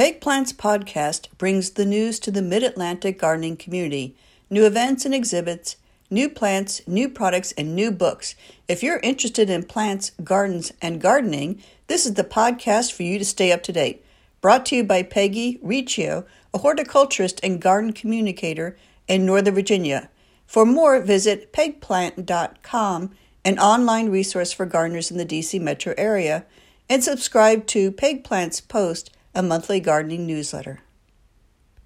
Peg Plants podcast brings the news to the Mid Atlantic gardening community new events and exhibits, new plants, new products, and new books. If you're interested in plants, gardens, and gardening, this is the podcast for you to stay up to date. Brought to you by Peggy Riccio, a horticulturist and garden communicator in Northern Virginia. For more, visit pegplant.com, an online resource for gardeners in the DC metro area, and subscribe to Peg Plants Post, a monthly gardening newsletter.